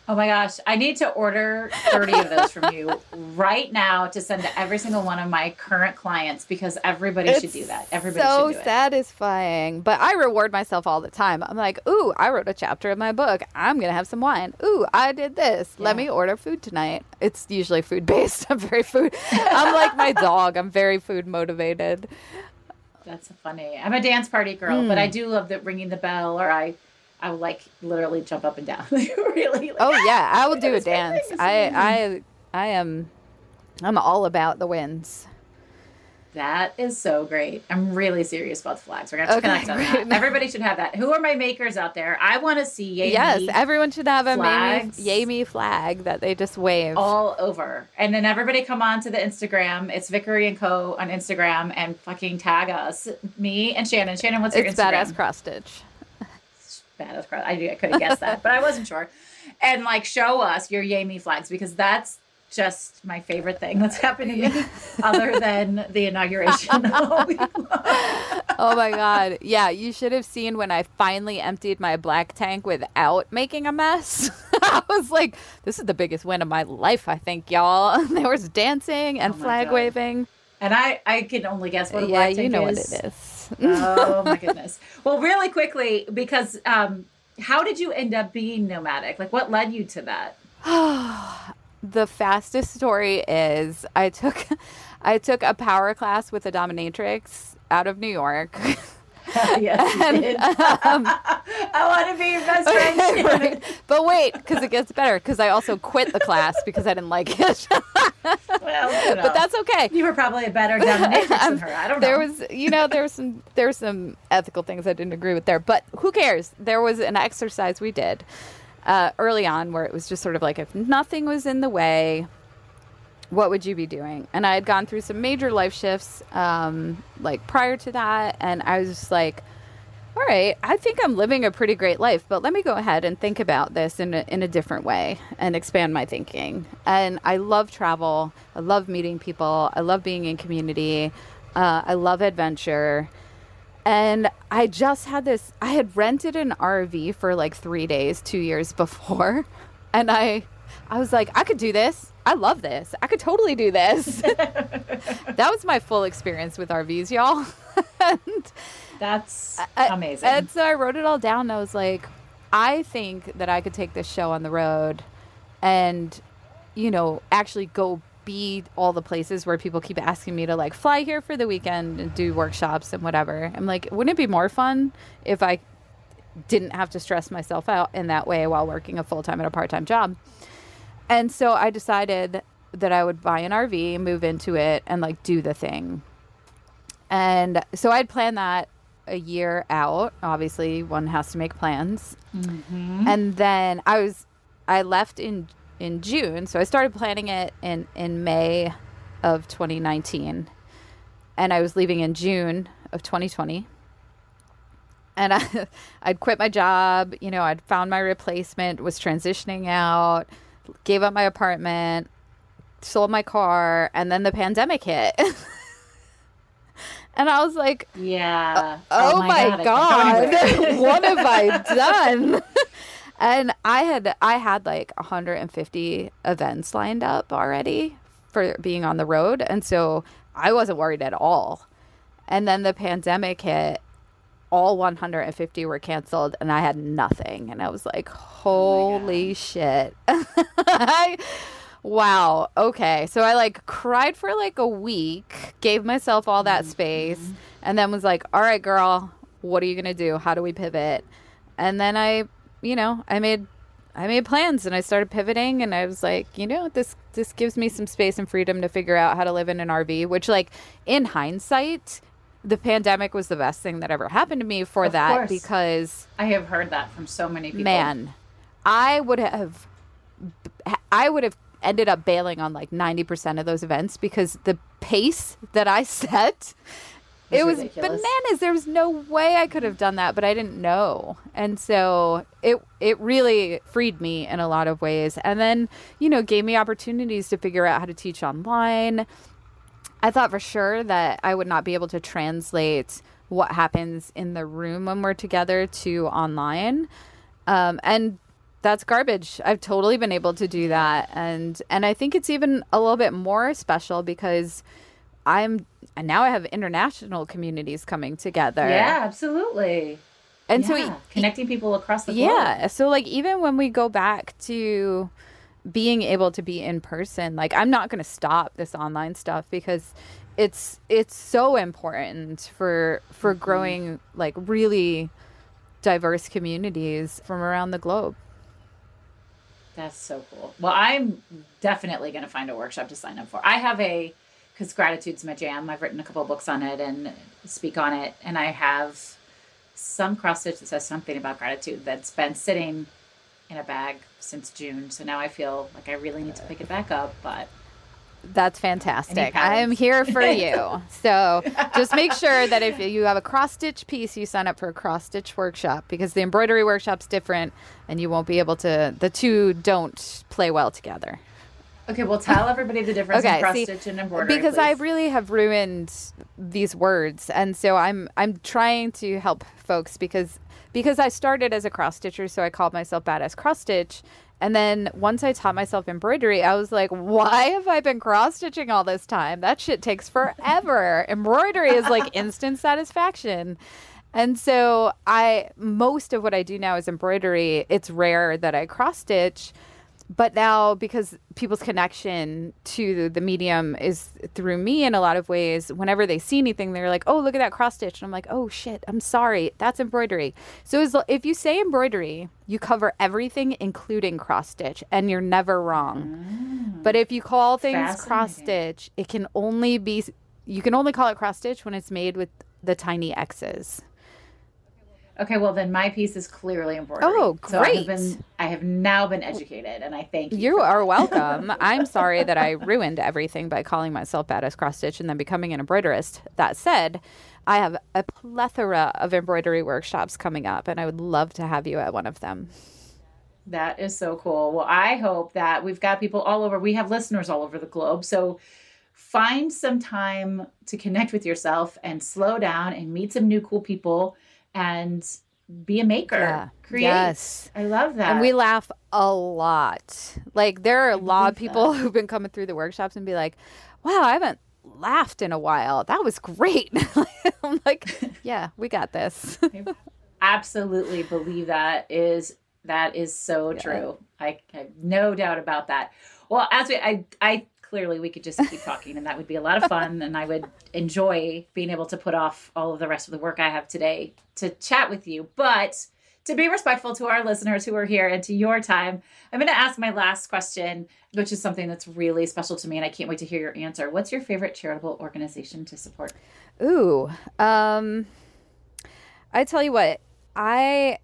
Oh my gosh i need to order 30 of those from you right now to send to every single one of my current clients because everybody it's should do that. Everybody so should do satisfying. But i reward myself all the time. I'm like ooh i wrote a chapter of my book. I'm gonna have some wine. Ooh i did this. Yeah. let me order food tonight. It's usually food based i'm very food i'm like my dog. I'm very food motivated. That's funny. I'm a dance party girl mm. but i hmm. do love the ringing the bell or i I would like literally jump up and down. really. Like, oh yeah, I will do a dance. I I I am I'm all about the wins. That is so great. I'm really serious about the flags. We're gonna okay, connect on that. Everybody should have that. Who are my makers out there? I want to see Yay Yes, me everyone should have flags. a Yay Me flag that they just wave all over. And then everybody come on to the Instagram. It's Vickery and Co on Instagram and fucking tag us. Me and Shannon. Shannon, what's your it's Instagram? Badass Cross Stitch badass cross. I, I could have guessed that, but I wasn't sure. And like show us your Yay Me flags because that's just my favorite thing that's happened to me other than the inauguration. oh my god. Yeah, you should have seen when I finally emptied my black tank without making a mess. I was like, this is the biggest win of my life, I think, y'all. there was dancing and oh flag god. waving. And I I can only guess what a yeah, black you know is. what it is oh my goodness. Well, really quickly, because um, how did you end up being nomadic? Like, what led you to that? the fastest story is I took I took a power class with a dominatrix out of New York. yes, and, um, I want to be your best friend. right. But wait, because it gets better. Because I also quit the class because I didn't like it. well, you know, but that's okay. You were probably a better dominatrix than her. I don't know. There was, you know, there was some there were some ethical things I didn't agree with there. But who cares? There was an exercise we did uh, early on where it was just sort of like if nothing was in the way what would you be doing? And I had gone through some major life shifts, um, like prior to that, and I was just like, all right, I think I'm living a pretty great life, but let me go ahead and think about this in a, in a different way and expand my thinking. And I love travel. I love meeting people. I love being in community. Uh, I love adventure. And I just had this, I had rented an RV for like three days, two years before. And I, I was like, I could do this. I love this. I could totally do this. that was my full experience with RVs, y'all. and That's amazing. and so I wrote it all down. And I was like, I think that I could take this show on the road and, you know, actually go be all the places where people keep asking me to like fly here for the weekend and do workshops and whatever. I'm like, wouldn't it be more fun if I didn't have to stress myself out in that way while working a full time and a part time job? And so I decided that I would buy an RV, move into it, and like do the thing. And so I'd planned that a year out. Obviously, one has to make plans. Mm-hmm. And then I was, I left in in June, so I started planning it in in May of 2019, and I was leaving in June of 2020. And I, I'd quit my job. You know, I'd found my replacement, was transitioning out gave up my apartment, sold my car, and then the pandemic hit. and I was like, "Yeah, oh, oh, oh my, my god, god. what have I done?" and I had I had like 150 events lined up already for being on the road, and so I wasn't worried at all. And then the pandemic hit, all 150 were canceled and I had nothing. And I was like, holy oh shit. I, wow. Okay. So I like cried for like a week, gave myself all that mm-hmm. space, and then was like, all right, girl, what are you going to do? How do we pivot? And then I, you know, I made I made plans and I started pivoting and I was like, you know, this this gives me some space and freedom to figure out how to live in an RV, which like in hindsight the pandemic was the best thing that ever happened to me for of that course. because I have heard that from so many people. Man, I would have I would have ended up bailing on like 90% of those events because the pace that I set it was ridiculous. bananas. There was no way I could have done that, but I didn't know. And so it it really freed me in a lot of ways. And then, you know, gave me opportunities to figure out how to teach online, I thought for sure that I would not be able to translate what happens in the room when we're together to online. Um, and that's garbage. I've totally been able to do that. And and I think it's even a little bit more special because I'm and now I have international communities coming together. Yeah, absolutely. And yeah. so connecting people across the globe. Yeah. So like even when we go back to being able to be in person like i'm not going to stop this online stuff because it's it's so important for for mm-hmm. growing like really diverse communities from around the globe. That's so cool. Well i'm definitely going to find a workshop to sign up for. I have a because gratitude's my jam. I've written a couple books on it and speak on it and i have some cross stitch that says something about gratitude that's been sitting in a bag since June. So now I feel like I really need to pick it back up, but that's fantastic. I am here for you. so just make sure that if you have a cross stitch piece, you sign up for a cross stitch workshop because the embroidery workshop's different and you won't be able to, the two don't play well together. Okay, well, tell everybody the difference okay, cross stitch and embroidery. Because please. I really have ruined these words, and so I'm I'm trying to help folks because because I started as a cross stitcher, so I called myself Badass Cross Stitch. And then once I taught myself embroidery, I was like, why have I been cross stitching all this time? That shit takes forever. embroidery is like instant satisfaction. And so I most of what I do now is embroidery. It's rare that I cross stitch but now because people's connection to the medium is through me in a lot of ways whenever they see anything they're like oh look at that cross stitch. And i'm like oh shit i'm sorry that's embroidery. So if you say embroidery you cover everything including cross stitch and you're never wrong. Mm, but if you call things cross stitch it can only be you can only call it cross stitch when it's made with the tiny x's Okay, well then my piece is clearly embroidery. Oh, great! So I have, been, I have now been educated, and I thank you. You are welcome. I'm sorry that I ruined everything by calling myself Badass Cross Stitch and then becoming an embroiderist. That said, I have a plethora of embroidery workshops coming up, and I would love to have you at one of them. That is so cool. Well, I hope that we've got people all over. We have listeners all over the globe, so find some time to connect with yourself and slow down and meet some new cool people and be a maker. Yeah. Create. Yes. I love that. And we laugh a lot. Like there are a lot of people that. who've been coming through the workshops and be like, wow, I haven't laughed in a while. That was great. I'm like, yeah, we got this. absolutely believe that is that is so yeah. true. I, I have no doubt about that. Well, as we I I clearly we could just keep talking and that would be a lot of fun and I would enjoy being able to put off all of the rest of the work I have today to chat with you. But to be respectful to our listeners who are here and to your time, I'm going to ask my last question, which is something that's really special to me and I can't wait to hear your answer. What's your favorite charitable organization to support? Ooh, um I tell you what, I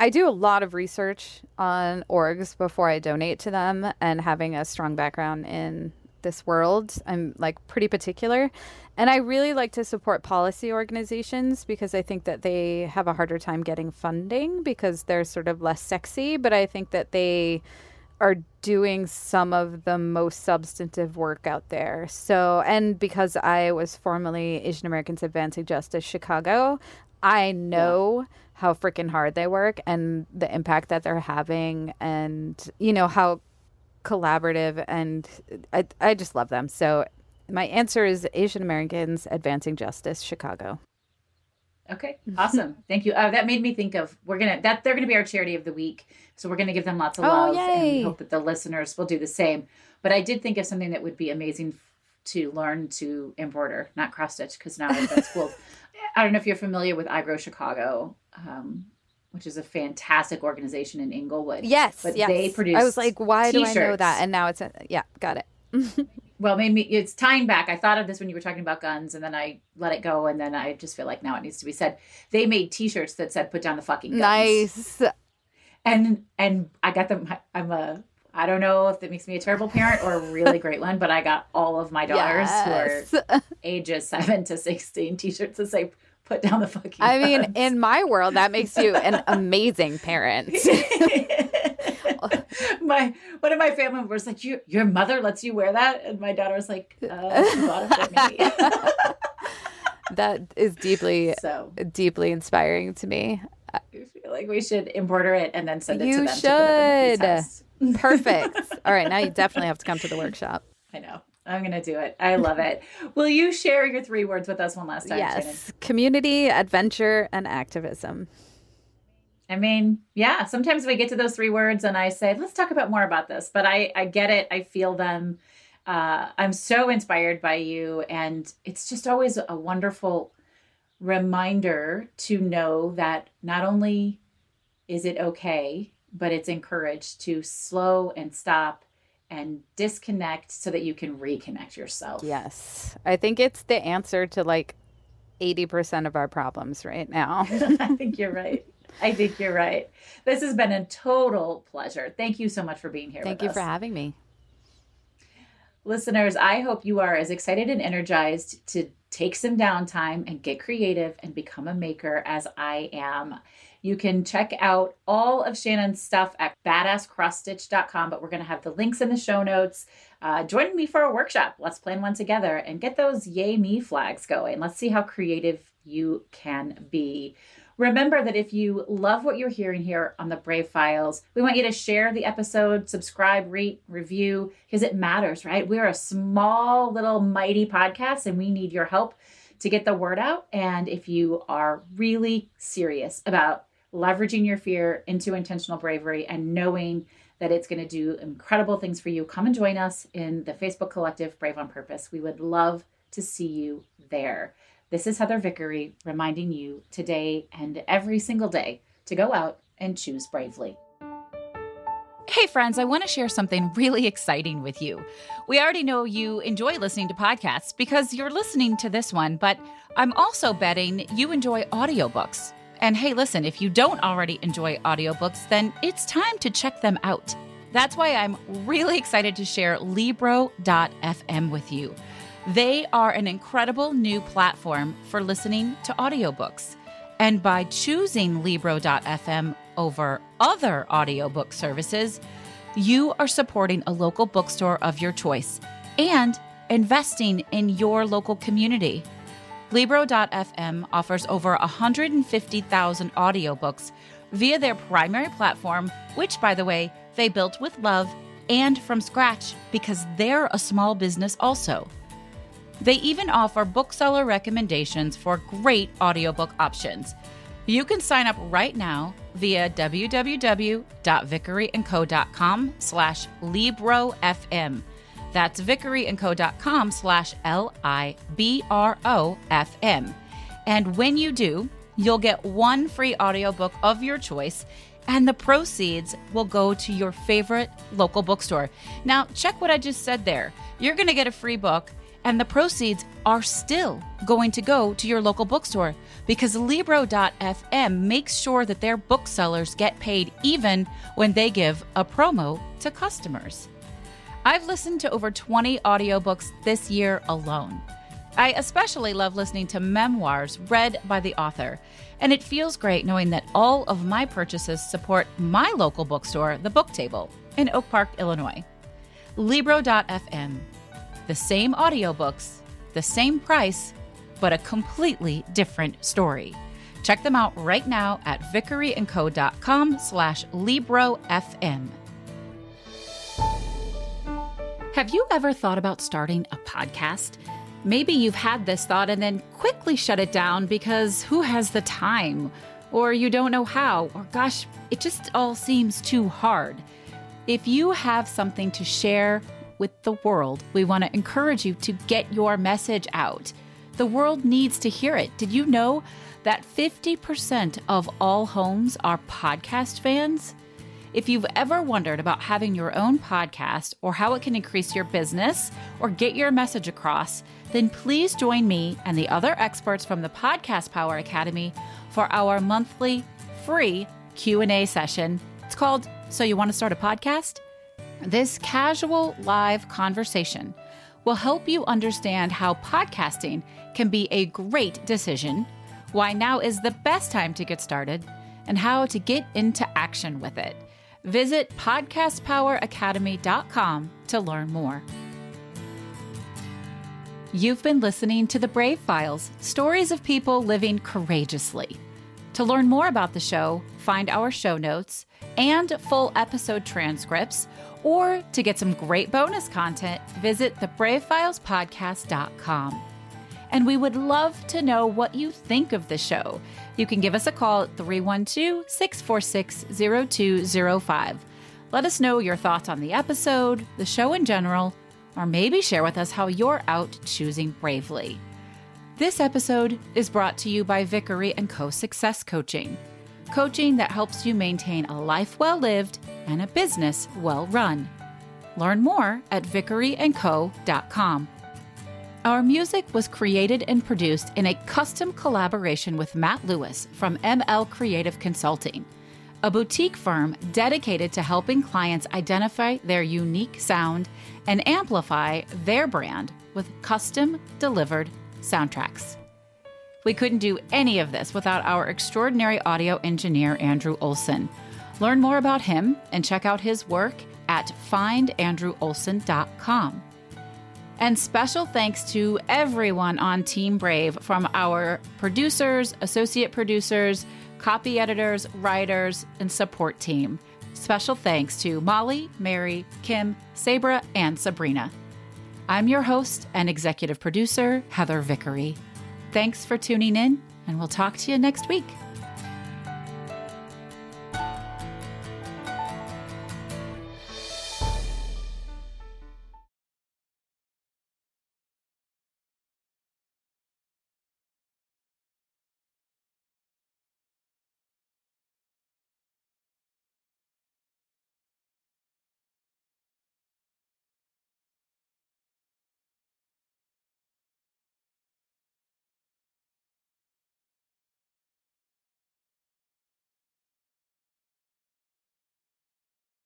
I do a lot of research on orgs before I donate to them, and having a strong background in this world, I'm like pretty particular. And I really like to support policy organizations because I think that they have a harder time getting funding because they're sort of less sexy, but I think that they are doing some of the most substantive work out there. So, and because I was formerly Asian Americans Advancing Justice Chicago, I know. Yeah how freaking hard they work and the impact that they're having and you know how collaborative and I, I just love them so my answer is asian americans advancing justice chicago Okay, awesome. Thank you. Uh, that made me think of we're gonna that they're gonna be our charity of the week, so we're gonna give them lots of Oh, love yay. and hope that the listeners will do the same. But I did think of something that would be amazing to learn to embroider, not cross stitch, because now I've been. I don't know if you're familiar with I Grow Chicago, um, which is a fantastic organization in Englewood. Yes, but yes. they produce. I was like, why do I know that? And now it's a, yeah, got it. Well, maybe it's tying back. I thought of this when you were talking about guns, and then I let it go, and then I just feel like now it needs to be said. They made T-shirts that said "Put down the fucking guns." Nice. and and I got them. I'm a. I don't know if that makes me a terrible parent or a really great one, but I got all of my daughters Yes. who are ages seven to sixteen T-shirts that say "Put down the fucking." I mean, guns." in my world, that makes you an amazing parent. my one of my family members like, "Your your mother lets you wear that," and my daughter was like, uh, "She bought it for me." that is deeply, so deeply inspiring to me. I feel like we should embroider it and then send it You to them. to in should. House. Perfect. All right, now you definitely have to come to the workshop. I know. I'm gonna do it. I love it. Will you share your three words with us one last time, Shannon? Yes, community, adventure, and activism. I mean, yeah, sometimes we get to those three words and I say, let's talk about more about this. But I, I get it. I feel them. Uh, I'm so inspired by you. And it's just always a wonderful reminder to know that not only is it okay, but it's encouraged to slow and stop and disconnect so that you can reconnect yourself. Yes, I think it's the answer to like 80% of our problems right now. I think you're right. I think you're right. This has been a total pleasure. Thank you so much for being here. Thank you us. for having me. Listeners, I hope you are as excited and energized to take some downtime and get creative and become a maker as I am. You can check out all of Shannon's stuff at badasscrossstitch.com, but we're going to have the links in the show notes. Uh, join me for a workshop. Let's plan one together and get those yay me flags going. Let's see how creative you can be. Remember that if you love what you're hearing here on the Brave Files, we want you to share the episode, subscribe, rate, review, because it matters, right? We're a small, little, mighty podcast, and we need your help to get the word out. And if you are really serious about leveraging your fear into intentional bravery and knowing that it's going to do incredible things for you, come and join us in the Facebook Collective Brave on Purpose. We would love to see you there. This is Heather Vickery reminding you today and every single day to go out and choose bravely. Hey, friends, I want to share something really exciting with you. We already know you enjoy listening to podcasts because you're listening to this one, but I'm also betting you enjoy audiobooks. And hey, listen, if you don't already enjoy audiobooks, then it's time to check them out. That's why I'm really excited to share Libro.fm with you. They are an incredible new platform for listening to audiobooks. And by choosing Libro.fm over other audiobook services, you are supporting a local bookstore of your choice and investing in your local community. Libro.fm offers over 150,000 audiobooks via their primary platform, which, by the way, they built with love and from scratch because they're a small business also. They even offer bookseller recommendations for great audiobook options. You can sign up right now via www.vickeryandco.com slash librofm. That's vickeryandco.com slash L-I-B-R-O-F-M. And when you do, you'll get one free audiobook of your choice and the proceeds will go to your favorite local bookstore. Now, check what I just said there. You're going to get a free book and the proceeds are still going to go to your local bookstore because Libro.fm makes sure that their booksellers get paid even when they give a promo to customers. I've listened to over 20 audiobooks this year alone. I especially love listening to memoirs read by the author, and it feels great knowing that all of my purchases support my local bookstore, The Book Table, in Oak Park, Illinois. Libro.fm. The same audiobooks, the same price, but a completely different story. Check them out right now at vickeryandco.com slash librofm. Have you ever thought about starting a podcast? Maybe you've had this thought and then quickly shut it down because who has the time? Or you don't know how, or gosh, it just all seems too hard. If you have something to share with the world, we want to encourage you to get your message out. The world needs to hear it. Did you know that 50% of all homes are podcast fans? If you've ever wondered about having your own podcast or how it can increase your business or get your message across, then please join me and the other experts from the Podcast Power Academy for our monthly free Q&A session. It's called So You Want to Start a Podcast? This casual live conversation will help you understand how podcasting can be a great decision, why now is the best time to get started, and how to get into action with it. Visit podcastpoweracademy.com to learn more. You've been listening to The Brave Files stories of people living courageously. To learn more about the show, find our show notes and full episode transcripts, or to get some great bonus content, visit thebravefilespodcast.com. And we would love to know what you think of the show. You can give us a call at 312 646 0205. Let us know your thoughts on the episode, the show in general, or maybe share with us how you're out choosing bravely. This episode is brought to you by Vickery and Co Success Coaching, coaching that helps you maintain a life well lived and a business well run. Learn more at vickeryandco.com. Our music was created and produced in a custom collaboration with Matt Lewis from ML Creative Consulting, a boutique firm dedicated to helping clients identify their unique sound and amplify their brand with custom delivered soundtracks. We couldn't do any of this without our extraordinary audio engineer, Andrew Olson. Learn more about him and check out his work at findandrewolson.com. And special thanks to everyone on Team Brave from our producers, associate producers, copy editors, writers, and support team. Special thanks to Molly, Mary, Kim, Sabra, and Sabrina. I'm your host and executive producer, Heather Vickery. Thanks for tuning in, and we'll talk to you next week.